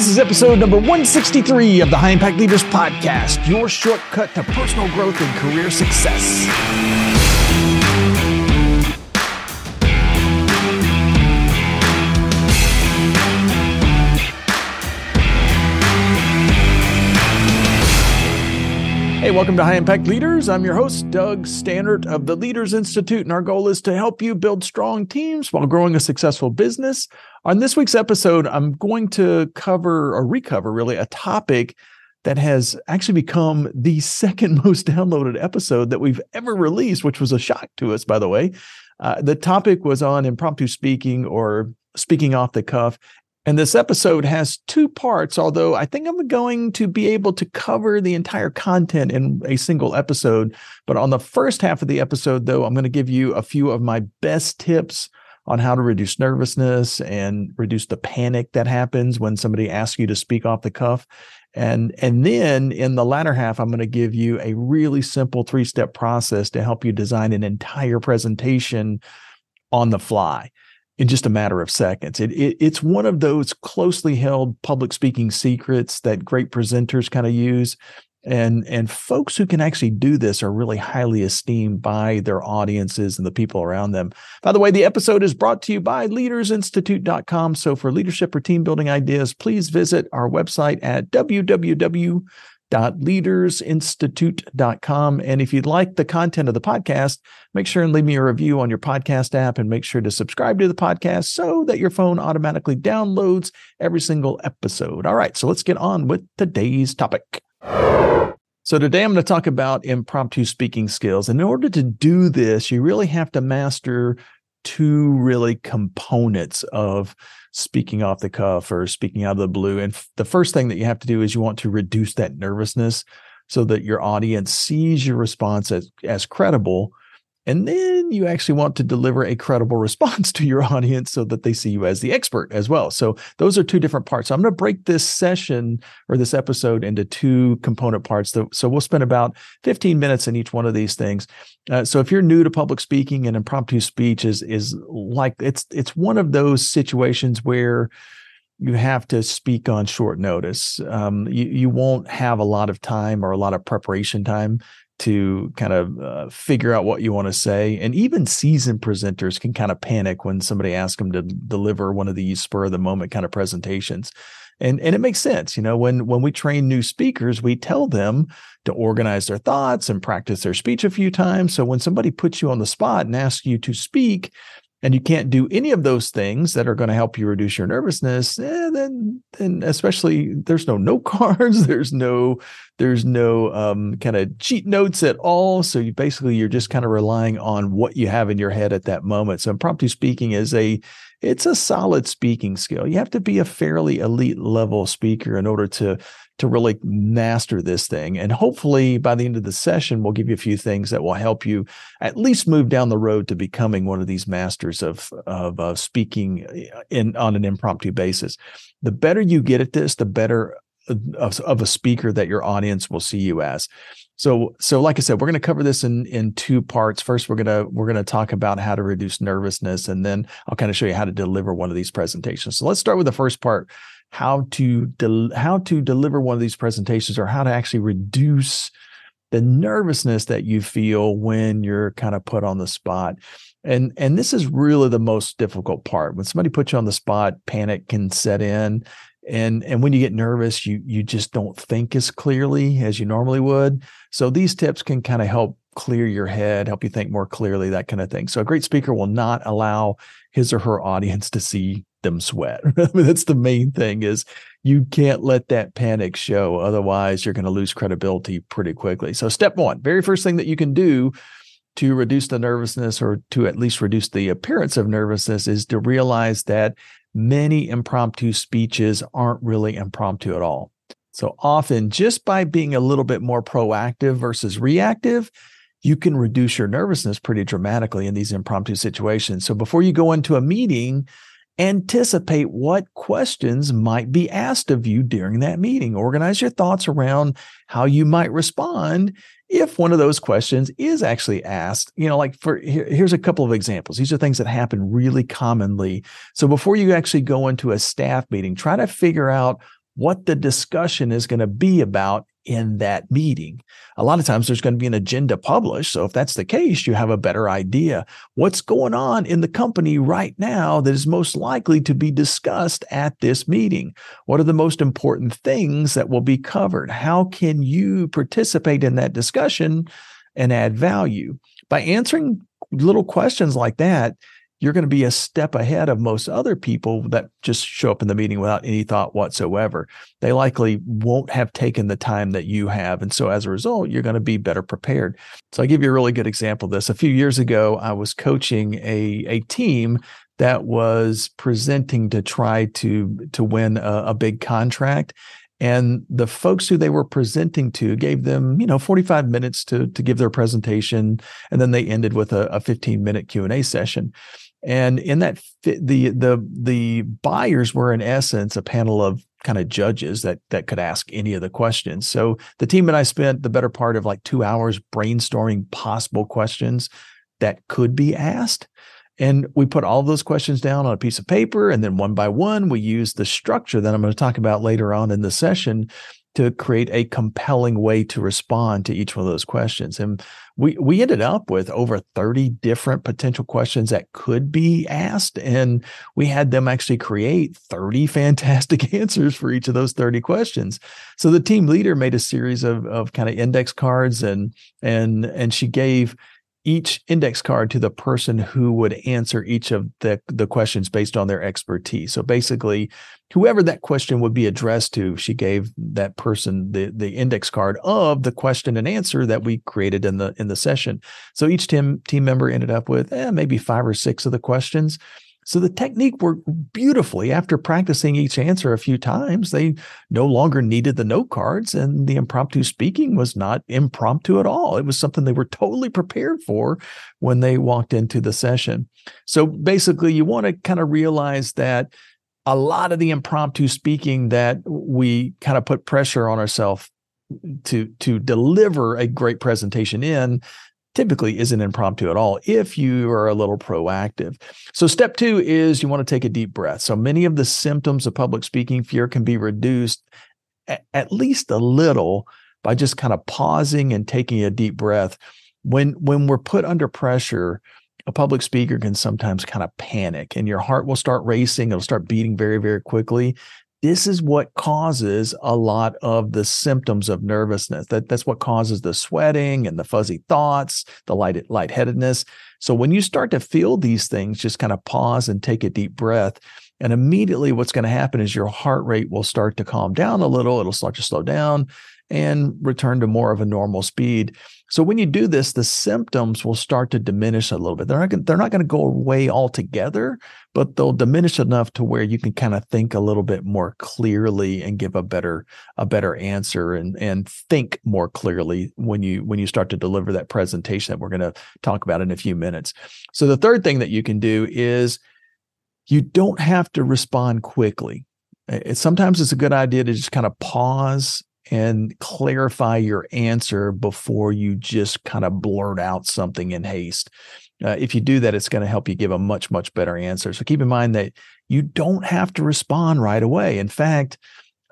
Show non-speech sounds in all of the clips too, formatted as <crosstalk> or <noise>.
This is episode number 163 of the High Impact Leaders Podcast, your shortcut to personal growth and career success. Hey, welcome to High Impact Leaders. I'm your host, Doug Staneart of the Leaders Institute, and our goal is to help you build strong teams while growing a successful business. On this week's episode, I'm going to cover or recover really a topic that has actually become the second <laughs> most downloaded episode that we've ever released, which was a shock to us, by the way. Uh, the topic was on impromptu speaking or speaking off the cuff. And this episode has two parts, although I think I'm going to be able to cover the entire content in a single episode. But on the first half of the episode, though, I'm going to give you a few of my best tips on how to reduce nervousness and reduce the panic that happens when somebody asks you to speak off the cuff. And, and then in the latter half, I'm going to give you a really simple three step process to help you design an entire presentation on the fly in just a matter of seconds. It, it, it's one of those closely held public speaking secrets that great presenters kind of use. And, and folks who can actually do this are really highly esteemed by their audiences and the people around them. By the way, the episode is brought to you by leadersinstitute.com. So for leadership or team building ideas, please visit our website at www leadersinstitute.com. And if you'd like the content of the podcast, make sure and leave me a review on your podcast app and make sure to subscribe to the podcast so that your phone automatically downloads every single episode. All right, so let's get on with today's topic. So, today I'm going to talk about impromptu speaking skills. And in order to do this, you really have to master two really components of speaking off the cuff or speaking out of the blue. And f- the first thing that you have to do is you want to reduce that nervousness so that your audience sees your response as, as credible and then you actually want to deliver a credible response <laughs> to your audience so that they see you as the expert as well. So those are two different parts. So I'm going to break this session or this episode into two component parts. So we'll spend about 15 minutes in each one of these things. Uh, so if you're new to public speaking and impromptu speech is is like it's it's one of those situations where you have to speak on short notice. Um, you, you won't have a lot of time or a lot of preparation time to kind of uh, figure out what you want to say. And even seasoned presenters can kind of panic when somebody asks them to deliver one of these spur of the moment kind of presentations. And, and it makes sense, you know, when when we train new speakers, we tell them to organize their thoughts and practice their speech a few times. So when somebody puts you on the spot and asks you to speak, and you can't do any of those things that are going to help you reduce your nervousness, eh, then then especially there's no note <laughs> cards, there's no there's no um, kind of cheat notes at all. So you basically you're just kind of relying on what you have in your head at that moment. So impromptu speaking is a it's a solid speaking skill. You have to be a fairly elite level speaker in order to to really master this thing. And hopefully by the end of the session, we'll give you a few things that will help you at least move down the road to becoming one of these masters of, of uh, speaking in on an impromptu basis. The better you get at this, the better of, of a speaker that your audience will see you as. So, so like I said, we're going to cover this in in two parts. First, we're gonna we're gonna talk about how to reduce nervousness, and then I'll kind of show you how to deliver one of these presentations. So, let's start with the first part, how to how to deliver one of these presentations or how to actually reduce the nervousness that you feel when you're kind of put on the spot. And and this is really the most difficult part. When somebody puts you on the spot panic can set in. And and when you get nervous you you just don't think as clearly as you normally would. So these tips can kind of help clear your head help you think more clearly that kind of thing. So a great speaker will not allow his or her audience to see them sweat. <laughs> I mean, that's the main thing is you can't let that panic show. Otherwise, you're going to lose credibility pretty quickly. So step one, very first thing that you can do to reduce the nervousness or to at least reduce the appearance of nervousness is to realize that many impromptu speeches aren't really impromptu at all. So often just by being a little bit more proactive versus reactive, you can reduce your nervousness pretty dramatically in these impromptu situations. So before you go into a meeting, anticipate what questions might be asked of you during that meeting. Organize your thoughts around how you might respond if one of those questions is actually asked. You know, like for here, here's a couple of examples. These are things that happen really commonly. So before you actually go into a staff meeting, try to figure out what the discussion is going to be about in that meeting. A lot of times there's going to be an agenda published. So if that's the case, you have a better idea what's going on in the company right now that is most likely to be discussed at this meeting. What are the most important things that will be covered? How can you participate in that discussion and add value? By answering little questions like that, you're going to be a step ahead of most other people that just show up in the meeting without any thought whatsoever. They likely won't have taken the time that you have. And so as a result, you're going to be better prepared. So I'll give you a really good example of this. A few years ago, I was coaching a, a team that was presenting to try to, to win a, a big contract and the folks who they were presenting to gave them you know 45 minutes to to give their presentation and then they ended with a, a 15 minute q&a session and in that, the the the buyers were in essence a panel of kind of judges that that could ask any of the questions. So the team and I spent the better part of like two hours brainstorming possible questions that could be asked. And we put all those questions down on a piece of paper. And then one by one, we use the structure that I'm going to talk about later on in the session to create a compelling way to respond to each one of those questions. And we we ended up with over 30 different potential questions that could be asked. And we had them actually create 30 <laughs> fantastic answers for each of those 30 questions. So the team leader made a series of, of kind of index cards and and and she gave each index card to the person who would answer each of the, the questions based on their expertise. So basically, whoever that question would be addressed to, she gave that person the, the index card of the question and answer that we created in the in the session. So each team team member ended up with eh, maybe five or six of the questions. So the technique worked beautifully. After practicing each answer a few times, they no longer needed the note cards, and the impromptu speaking was not impromptu at all. It was something they were totally prepared for when they walked into the session. So basically, you want to kind of realize that a lot of the impromptu speaking that we kind of put pressure on ourselves to to deliver a great presentation in typically isn't impromptu at all if you are a little proactive. So, step two is you want to take a deep breath. So, many of the symptoms of public speaking fear can be reduced at least a little by just kind of pausing and taking a deep breath. When, when we're put under pressure, a public speaker can sometimes kind of panic and your heart will start racing. It'll start beating very, very quickly this is what causes a lot of the symptoms of nervousness. That, that's what causes the sweating and the fuzzy thoughts, the light, lightheadedness. So when you start to feel these things, just kind of pause and take a deep breath. And immediately what's going to happen is your heart rate will start to calm down a little. It'll start to slow down and return to more of a normal speed. So when you do this, the symptoms will start to diminish a little bit. They're not gonna, they're not going to go away altogether, but they'll diminish enough to where you can kind of think a little bit more clearly and give a better a better answer and and think more clearly when you when you start to deliver that presentation that we're going to talk about in a few minutes. So the third thing that you can do is you don't have to respond quickly. It, sometimes it's a good idea to just kind of pause and clarify your answer before you just kind of blurt out something in haste. Uh, if you do that, it's going to help you give a much, much better answer. So keep in mind that you don't have to respond right away. In fact,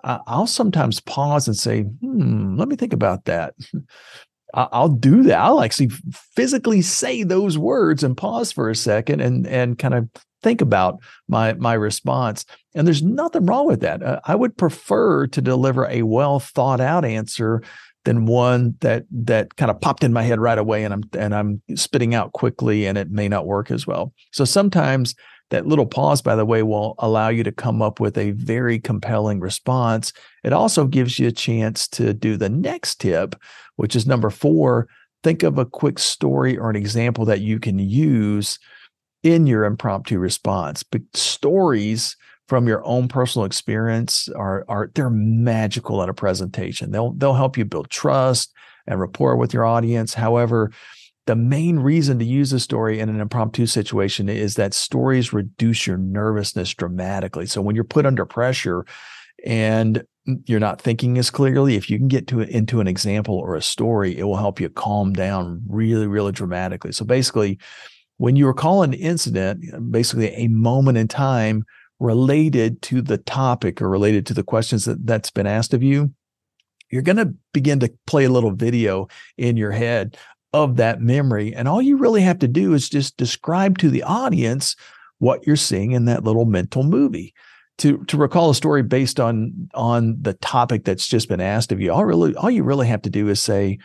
I'll sometimes pause and say, hmm, let me think about that. <laughs> I'll do that. I'll actually physically say those words and pause for a second and and kind of think about my my response. And there's nothing wrong with that. Uh, I would prefer to deliver a well thought out answer than one that that kind of popped in my head right away and I'm and I'm spitting out quickly and it may not work as well. So sometimes that little pause by the way will allow you to come up with a very compelling response. It also gives you a chance to do the next tip, which is number 4, think of a quick story or an example that you can use in your impromptu response. But stories from your own personal experience are are they're magical in a presentation. They'll they'll help you build trust and rapport with your audience. However, the main reason to use a story in an impromptu situation is that stories reduce your nervousness dramatically. So when you're put under pressure and you're not thinking as clearly, if you can get to into an example or a story, it will help you calm down really, really dramatically. So basically, when you recall an incident, basically a moment in time related to the topic or related to the questions that, that's been asked of you, you're going to begin to play a little video in your head of that memory. And all you really have to do is just describe to the audience what you're seeing in that little mental movie. To, to recall a story based on on the topic that's just been asked of you, all really all you really have to do is say,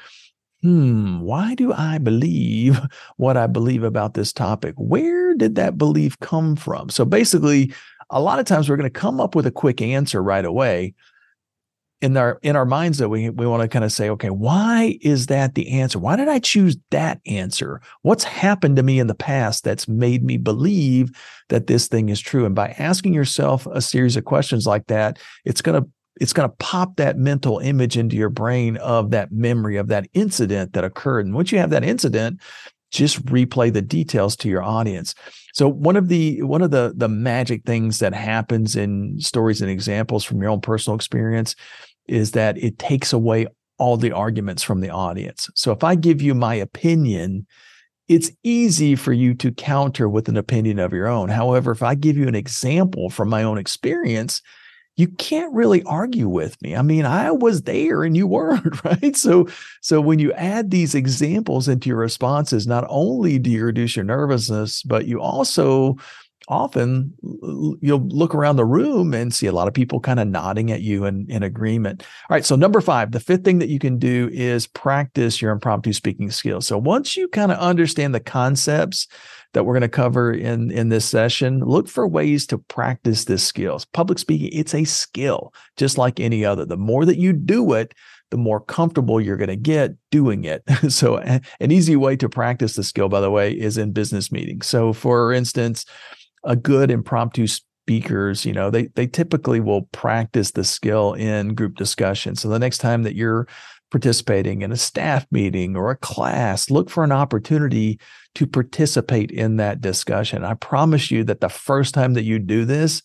hmm, why do I believe <laughs> what I believe about this topic? Where did that belief come from? So basically, a lot of times we're going to come up with a quick answer right away, in our in our minds though we we want to kind of say okay why is that the answer? Why did i choose that answer? What's happened to me in the past that's made me believe that this thing is true? And by asking yourself a series of questions like that it's to it's going to pop that mental image into your brain of that memory of that incident that occurred. And once you have that incident just replay the details to your audience. So one of the one of the the magic things that happens in stories and examples from your own personal experience is that it takes away all the arguments from the audience. So if I give you my opinion, it's easy for you to counter with an opinion of your own. However, if I give you an example from my own experience, you can't really argue with me. I mean, I was there and you <laughs> weren't, right? So so when you add these examples into your responses, not only do you reduce your nervousness, but you also often you'll look around the room and see a lot of people kind of nodding at you in, in agreement. All right. So, number five, the fifth thing that you can do is practice your impromptu speaking skills. So, once you kind of understand the concepts that we're going to cover in, in this session, look for ways to practice this skills. Public speaking, it's a skill, just like any other. The more that you do it, the more comfortable you're going to get doing it. <laughs> so, an easy way to practice the skill, by the way, is in business meetings. So, for instance, a good impromptu speakers, you know, they they typically will practice the skill in group discussion. So the next time that you're participating in a staff meeting or a class, look for an opportunity to participate in that discussion. I promise you that the first time that you do this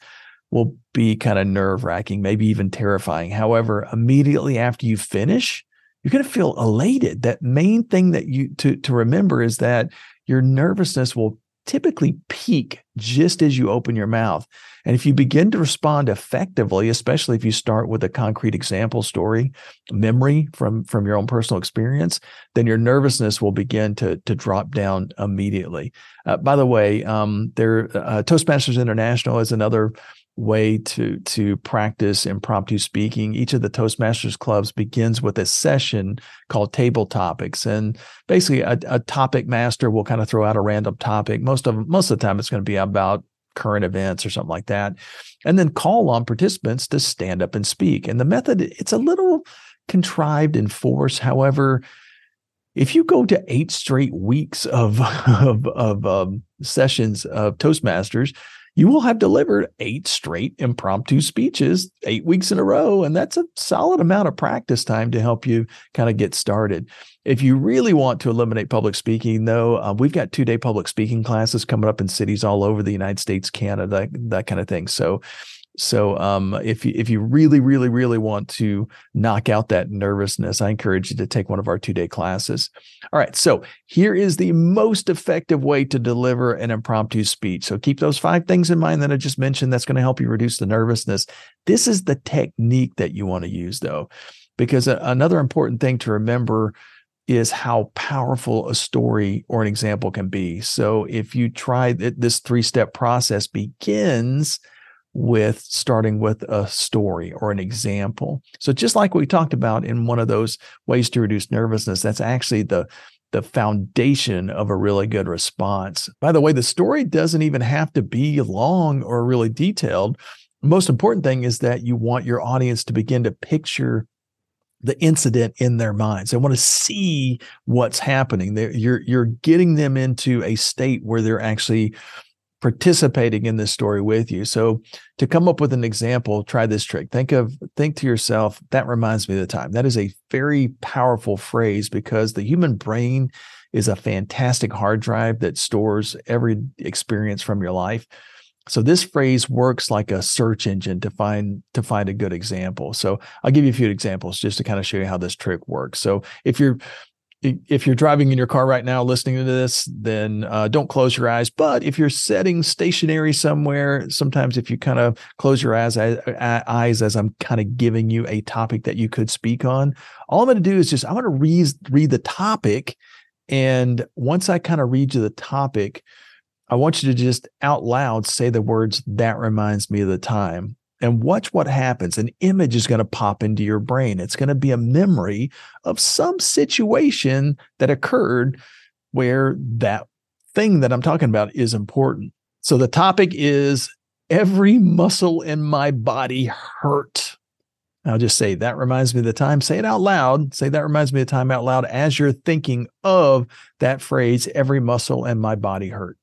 will be kind of nerve wracking, maybe even terrifying. However, immediately after you finish, you're going to feel elated. That main thing that you to to remember is that your nervousness will typically peak just as you open your mouth. And if you begin to respond effectively, especially if you start with a concrete example story, memory from, from your own personal experience, then your nervousness will begin to, to drop down immediately. Uh, by the way, um, there uh, Toastmasters International is another way to to practice impromptu speaking. Each of the Toastmasters clubs begins with a session called table topics, and basically a, a topic master will kind of throw out a random topic. Most of most of the time, it's going to be about current events or something like that, and then call on participants to stand up and speak. And the method it's a little contrived in force, however. If you go to eight straight weeks of <laughs> of, of um, sessions of Toastmasters, you will have delivered eight straight impromptu speeches eight weeks in a row. And that's a solid amount of practice time to help you kind of get started. If you really want to eliminate public speaking, though, uh, we've got two day public speaking classes coming up in cities all over the United States, Canada, that, that kind of thing. So so um, if you, if you really, really, really want to knock out that nervousness, I encourage you to take one of our two day classes. All right. So here is the most effective way to deliver an impromptu speech. So keep those five things in mind that I just mentioned. That's going to help you reduce the nervousness. This is the technique that you want to use, though, because a, another important thing to remember is how powerful a story or an example can be. So if you try this three step process begins with starting with a story or an example. So just like we talked about in one of those ways to reduce nervousness, that's actually the the foundation of a really good response. By the way, the story doesn't even have to be long or really detailed. The most important thing is that you want your audience to begin to picture the incident in their minds. They want to see what's happening. They're, you're you're getting them into a state where they're actually participating in this story with you. So to come up with an example, try this trick. Think of think to yourself, that reminds me of the time. That is a very powerful phrase because the human brain is a fantastic hard drive that stores every experience from your life. So this phrase works like a search engine to find to find a good example. So I'll give you a few examples just to kind of show you how this trick works. So if you're if you're driving in your car right now listening to this, then uh, don't close your eyes. But if you're sitting stationary somewhere, sometimes if you kind of close your eyes, eyes as I'm kind of giving you a topic that you could speak on, all I'm going to do is just I want to read read the topic, and once I kind of read you the topic, I want you to just out loud say the words that reminds me of the time and watch what happens. An image is going to pop into your brain. It's going to be a memory of some situation that occurred where that thing that I'm talking about is important. So the topic is every muscle in my body hurt. I'll just say that reminds me of the time. Say it out loud. Say that reminds me of the time out loud as you're thinking of that phrase, every muscle in my body hurt.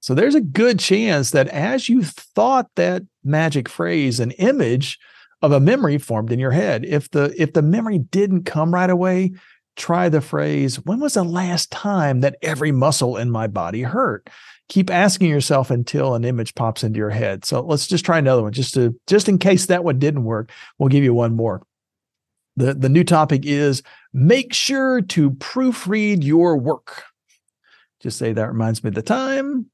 So there's a good chance that as you thought that magic phrase, an image of a memory formed in your head. If the if the memory didn't come right away, try the phrase, when was the last time that every muscle in my body hurt? Keep asking yourself until an image pops into your head. So let's just try another one just to just in case that one didn't work. We'll give you one more. The the new topic is make sure to proofread your work. Just say that reminds me of the time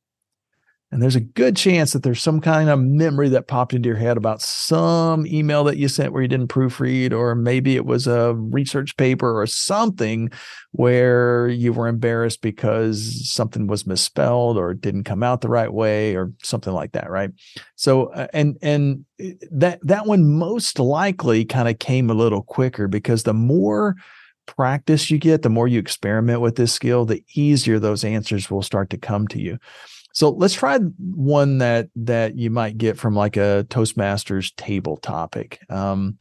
and there's a good chance that there's some kind of memory that popped into your head about some email that you sent where you didn't proofread, or maybe it was a research paper or something where you were embarrassed because something was misspelled or didn't come out the right way or something like that, right? So, uh, and and eh, that that one most likely kind of came a little quicker because the more practice you get, the more you experiment with this skill, the easier those answers will start to come to you. So let's try one that that you might get from like a Toastmasters table topic. Um,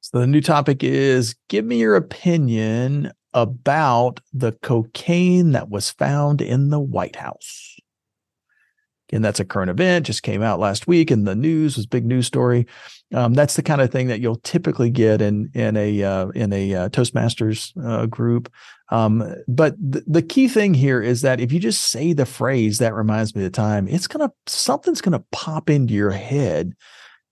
so the new topic is give me your opinion about the cocaine that was found in the White House. And that's a current event, just came out last week in the news, was big news story. Um, that's the kind of thing that you'll typically get in in a uh, in a uh, Toastmasters uh, group. Um, but th- the key thing here is that if you just say the phrase "that reminds me of the time," it's gonna something's gonna pop into your head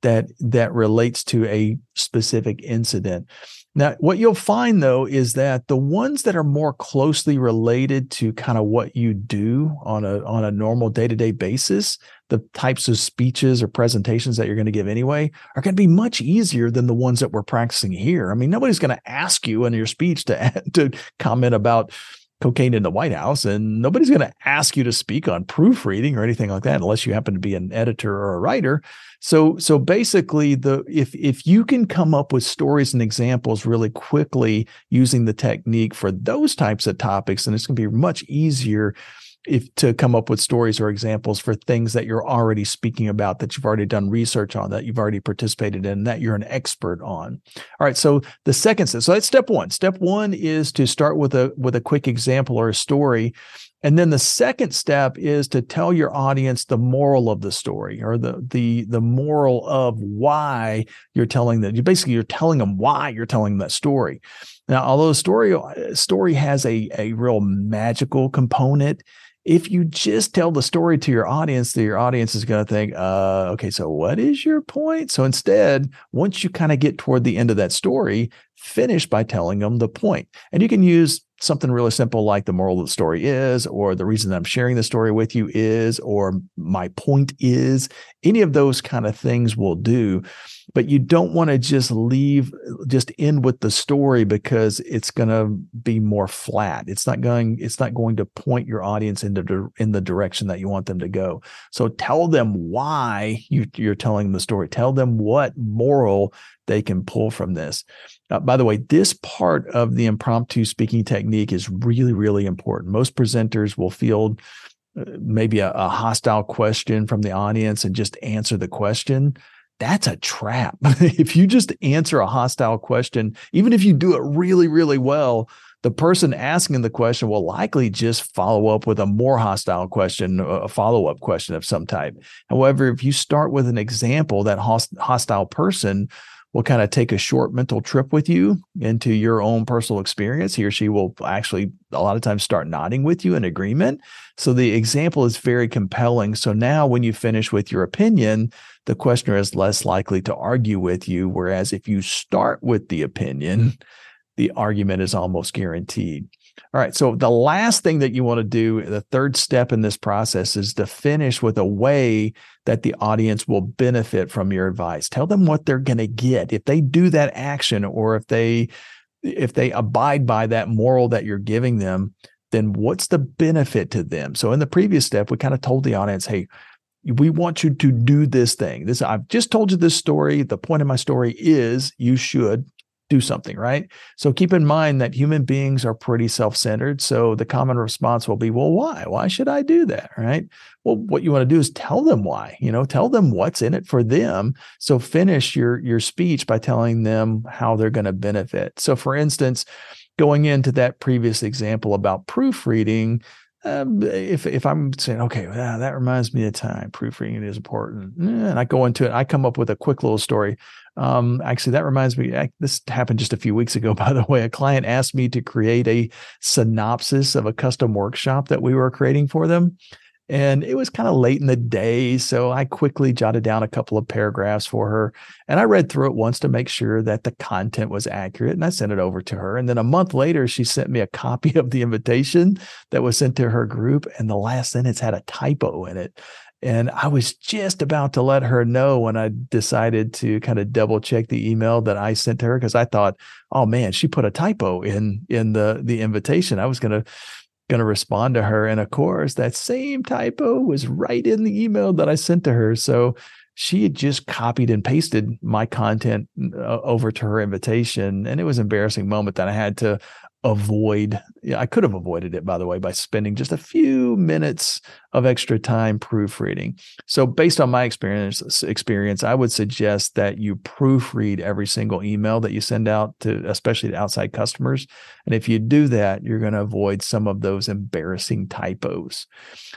that that relates to a specific incident. Now, what you'll find though is that the ones that are more closely related to kind of what you do on a on a normal day-to-day basis, the types of speeches or presentations that you're going to give anyway, are going to be much easier than the ones that we're practicing here. I mean, nobody's going to ask you in your speech to <laughs> to comment about cocaine in the White House, and nobody's going to ask you to speak on proofreading or anything like that unless you happen to be an editor or a writer. So so basically the if if you can come up with stories and examples really quickly using the technique for those types of topics, then it's going to be much easier if to come up with stories or examples for things that you're already speaking about that you've already done research on that you've already participated in that you're an expert on. All right so the second step so that's step one. Step one is to start with a with a quick example or a story. And then the second step is to tell your audience the moral of the story or the the the moral of why you're telling that you basically you're telling them why you're telling that story. Now although story uh, story has a a real magical component if you just tell the story to your audience, that your audience is going to think, uh, okay, so what is your point? So instead, once you kind of get toward the end of that story, finish by telling them the point. And you can use something really simple like the moral of the story is, or the reason that I'm sharing the story with you is, or my point is. Any of those kind of things will do. But you don't want to just leave just end with the story because it's going to be more flat. It's not going it's not going to point your audience into in the direction that you want them to go. So tell them why you, you're telling the story. Tell them what moral they can pull from this uh, by the way this part of the impromptu speaking technique is really really important most presenters will field uh, maybe a, a hostile question from the audience and just answer the question that's a trap. <laughs> if you just answer a hostile question, even if you do it really, really well, the person asking the question will likely just follow up with a more hostile question, a follow up question of some type. However, if you start with an example, that host- hostile person will kind of take a short mental trip with you into your own personal experience. He or she will actually, a lot of times, start nodding with you in agreement. So the example is very compelling. So now, when you finish with your opinion, the questioner is less likely to argue with you. Whereas if you start with the opinion, mm-hmm. the argument is almost guaranteed. All right. So the last thing that you want to do, the third step in this process is to finish with a way that the audience will benefit from your advice. Tell them what they're going to get. If they do that action or if they if they abide by that moral that you're giving them, then what's the benefit to them? So in the previous step, we kind of told the audience, hey, we want you to do this thing. This I've just told you this story. The point of my story is you should do something, right? So keep in mind that human beings are pretty self-centered. So the common response will be, well, why? Why should I do that? Right. Well, what you want to do is tell them why, you know, tell them what's in it for them. So finish your your speech by telling them how they're going to benefit. So for instance, going into that previous example about proofreading, um, if if I'm saying, okay, well, that reminds me of time, proofreading is important, and I go into it, I come up with a quick little story. Um, actually, that reminds me. I, this happened just a few weeks ago, <laughs> by the way. A client asked me to create a synopsis of a custom workshop that we were creating for them, and it was kind of late in the day. So I quickly jotted down a couple of paragraphs for her. And I read through it once to make sure that the content was accurate. And I sent it over to her. And then a month later, she sent me a <laughs> copy of the invitation that was sent to her group. And the last sentence had a typo in it. And I was just about to let her know when I decided to kind of double check the email that I sent to her because I thought, oh man, she put a typo in in the the invitation. I was going to going to respond to her. And of course, that same typo was right in the email that I sent to her. So she had just copied and pasted my content uh, over to her invitation. And it was an embarrassing moment that I had to avoid I could have avoided it by the way by spending just a few minutes of extra time proofreading. So based on my experience experience I would suggest that you proofread every single email that you send out to especially to outside customers and if you do that you're going to avoid some of those embarrassing typos.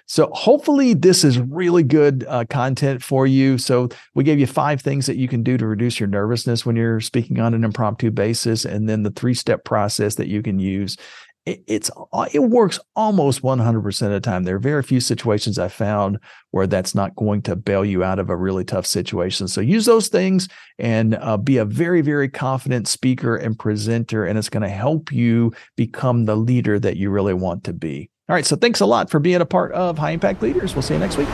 So hopefully this is really good uh, content for you. So we gave you five things that you can do to reduce your nervousness when you're speaking on an impromptu basis and then the three step process that you can use it, it's it works almost 100% of the time. There are very few situations I found where that's not going to bail you out of a really tough situation. So use those things and uh, be a very very confident speaker and presenter, and it's going to help you become the leader that you really want to be. All right, so thanks a lot for being a part of High Impact Leaders. We'll see you next week.